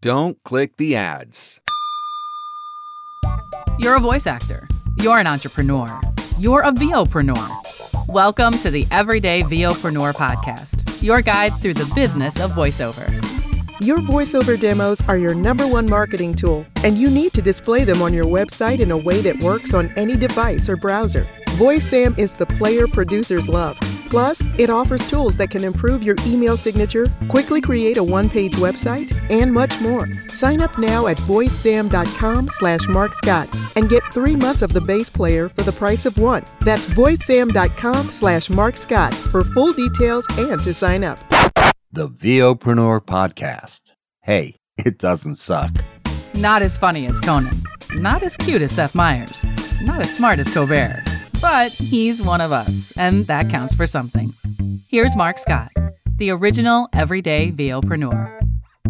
Don't click the ads. You're a voice actor. You're an entrepreneur. You're a VOpreneur. Welcome to the Everyday VOpreneur podcast, your guide through the business of voiceover. Your voiceover demos are your number one marketing tool, and you need to display them on your website in a way that works on any device or browser. VoiceZam is the player producers love. Plus, it offers tools that can improve your email signature, quickly create a one-page website, and much more. Sign up now at voicezam.com slash markscott and get three months of the base player for the price of one. That's voicezam.com slash markscott for full details and to sign up. The VOpreneur Podcast. Hey, it doesn't suck. Not as funny as Conan. Not as cute as Seth Meyers. Not as smart as Colbert. But he's one of us, and that counts for something. Here's Mark Scott, the original everyday VOpreneur.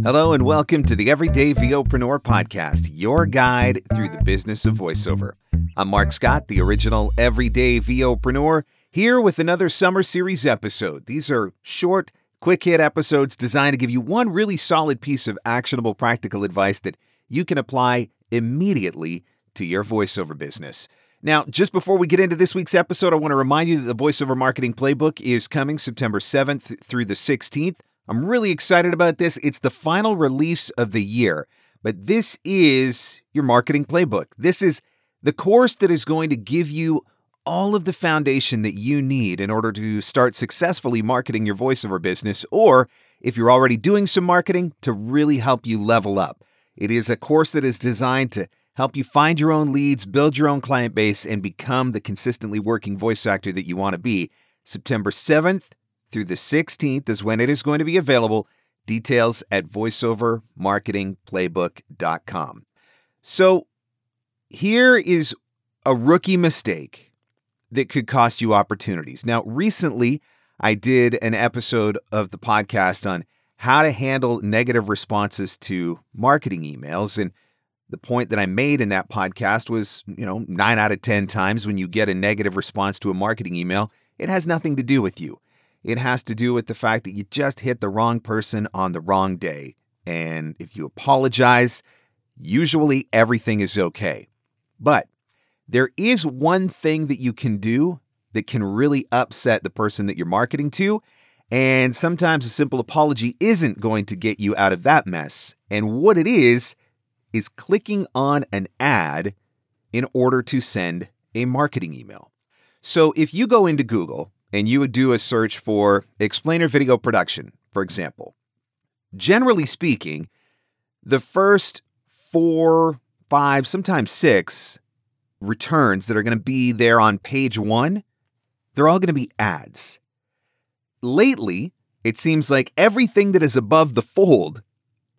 Hello and welcome to the Everyday VOpreneur Podcast, your guide through the business of voiceover. I'm Mark Scott, the original everyday VOpreneur, here with another summer series episode. These are short, quick hit episodes designed to give you one really solid piece of actionable practical advice that you can apply immediately to your voiceover business. Now, just before we get into this week's episode, I want to remind you that the Voiceover Marketing Playbook is coming September 7th through the 16th. I'm really excited about this. It's the final release of the year, but this is your marketing playbook. This is the course that is going to give you all of the foundation that you need in order to start successfully marketing your voiceover business, or if you're already doing some marketing, to really help you level up. It is a course that is designed to help you find your own leads, build your own client base, and become the consistently working voice actor that you want to be. September 7th through the 16th is when it is going to be available. Details at voiceovermarketingplaybook.com. So, here is a rookie mistake that could cost you opportunities. Now, recently, I did an episode of the podcast on how to handle negative responses to marketing emails. And the point that I made in that podcast was, you know, nine out of 10 times when you get a negative response to a marketing email, it has nothing to do with you. It has to do with the fact that you just hit the wrong person on the wrong day. And if you apologize, usually everything is okay. But there is one thing that you can do that can really upset the person that you're marketing to. And sometimes a simple apology isn't going to get you out of that mess. And what it is, is clicking on an ad in order to send a marketing email. So if you go into Google and you would do a search for explainer video production, for example, generally speaking, the first four, five, sometimes six returns that are going to be there on page one, they're all going to be ads. Lately, it seems like everything that is above the fold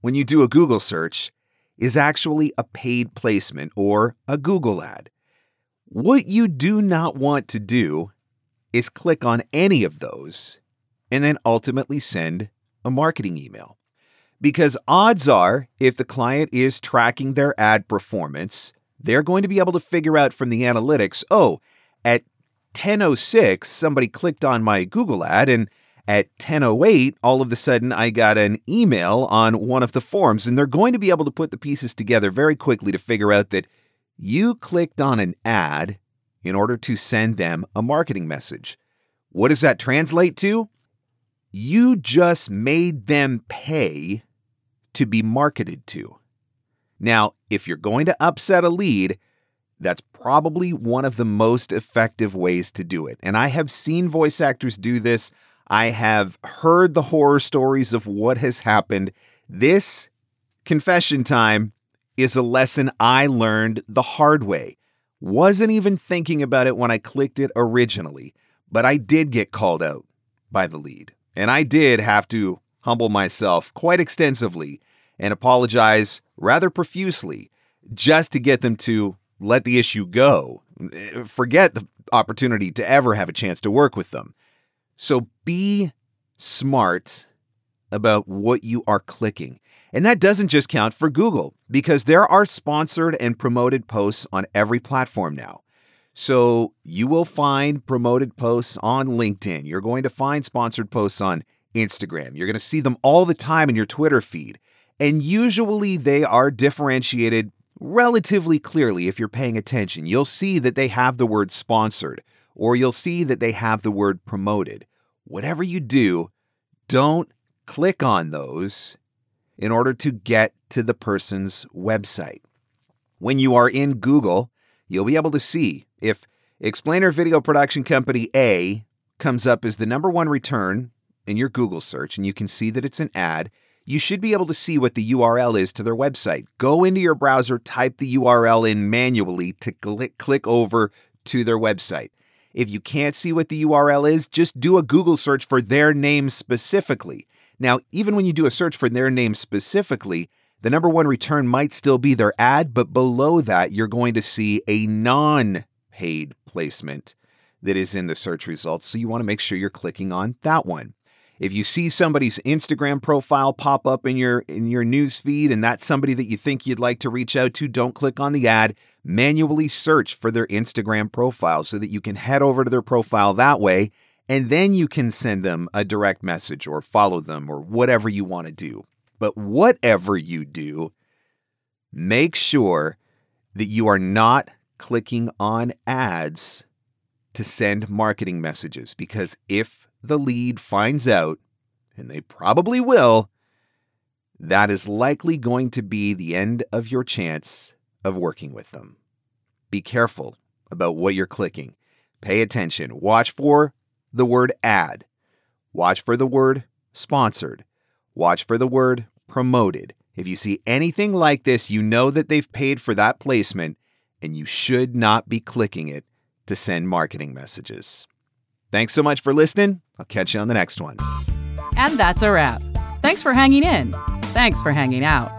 when you do a Google search is actually a paid placement or a Google ad. What you do not want to do is click on any of those and then ultimately send a marketing email. Because odds are, if the client is tracking their ad performance, they're going to be able to figure out from the analytics oh, at 10.06, somebody clicked on my Google ad and at 10:08, all of a sudden I got an email on one of the forms and they're going to be able to put the pieces together very quickly to figure out that you clicked on an ad in order to send them a marketing message. What does that translate to? You just made them pay to be marketed to. Now, if you're going to upset a lead, that's probably one of the most effective ways to do it. And I have seen voice actors do this. I have heard the horror stories of what has happened. This confession time is a lesson I learned the hard way. Wasn't even thinking about it when I clicked it originally, but I did get called out by the lead. And I did have to humble myself quite extensively and apologize rather profusely just to get them to let the issue go. Forget the opportunity to ever have a chance to work with them. So be smart about what you are clicking. And that doesn't just count for Google because there are sponsored and promoted posts on every platform now. So you will find promoted posts on LinkedIn. You're going to find sponsored posts on Instagram. You're going to see them all the time in your Twitter feed. And usually they are differentiated relatively clearly if you're paying attention. You'll see that they have the word sponsored, or you'll see that they have the word promoted. Whatever you do, don't click on those in order to get to the person's website. When you are in Google, you'll be able to see if Explainer Video Production Company A comes up as the number one return in your Google search, and you can see that it's an ad you should be able to see what the URL is to their website. Go into your browser, type the URL in manually to click, click over to their website. If you can't see what the URL is, just do a Google search for their name specifically. Now, even when you do a search for their name specifically, the number one return might still be their ad, but below that, you're going to see a non paid placement that is in the search results. So you want to make sure you're clicking on that one. If you see somebody's Instagram profile pop up in your in your news feed and that's somebody that you think you'd like to reach out to, don't click on the ad. Manually search for their Instagram profile so that you can head over to their profile that way and then you can send them a direct message or follow them or whatever you want to do. But whatever you do, make sure that you are not clicking on ads to send marketing messages because if the lead finds out, and they probably will, that is likely going to be the end of your chance of working with them. Be careful about what you're clicking. Pay attention. Watch for the word ad. Watch for the word sponsored. Watch for the word promoted. If you see anything like this, you know that they've paid for that placement and you should not be clicking it to send marketing messages. Thanks so much for listening. I'll catch you on the next one. And that's a wrap. Thanks for hanging in. Thanks for hanging out.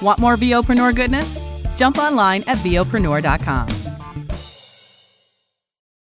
Want more VOpreneur goodness? Jump online at VOpreneur.com.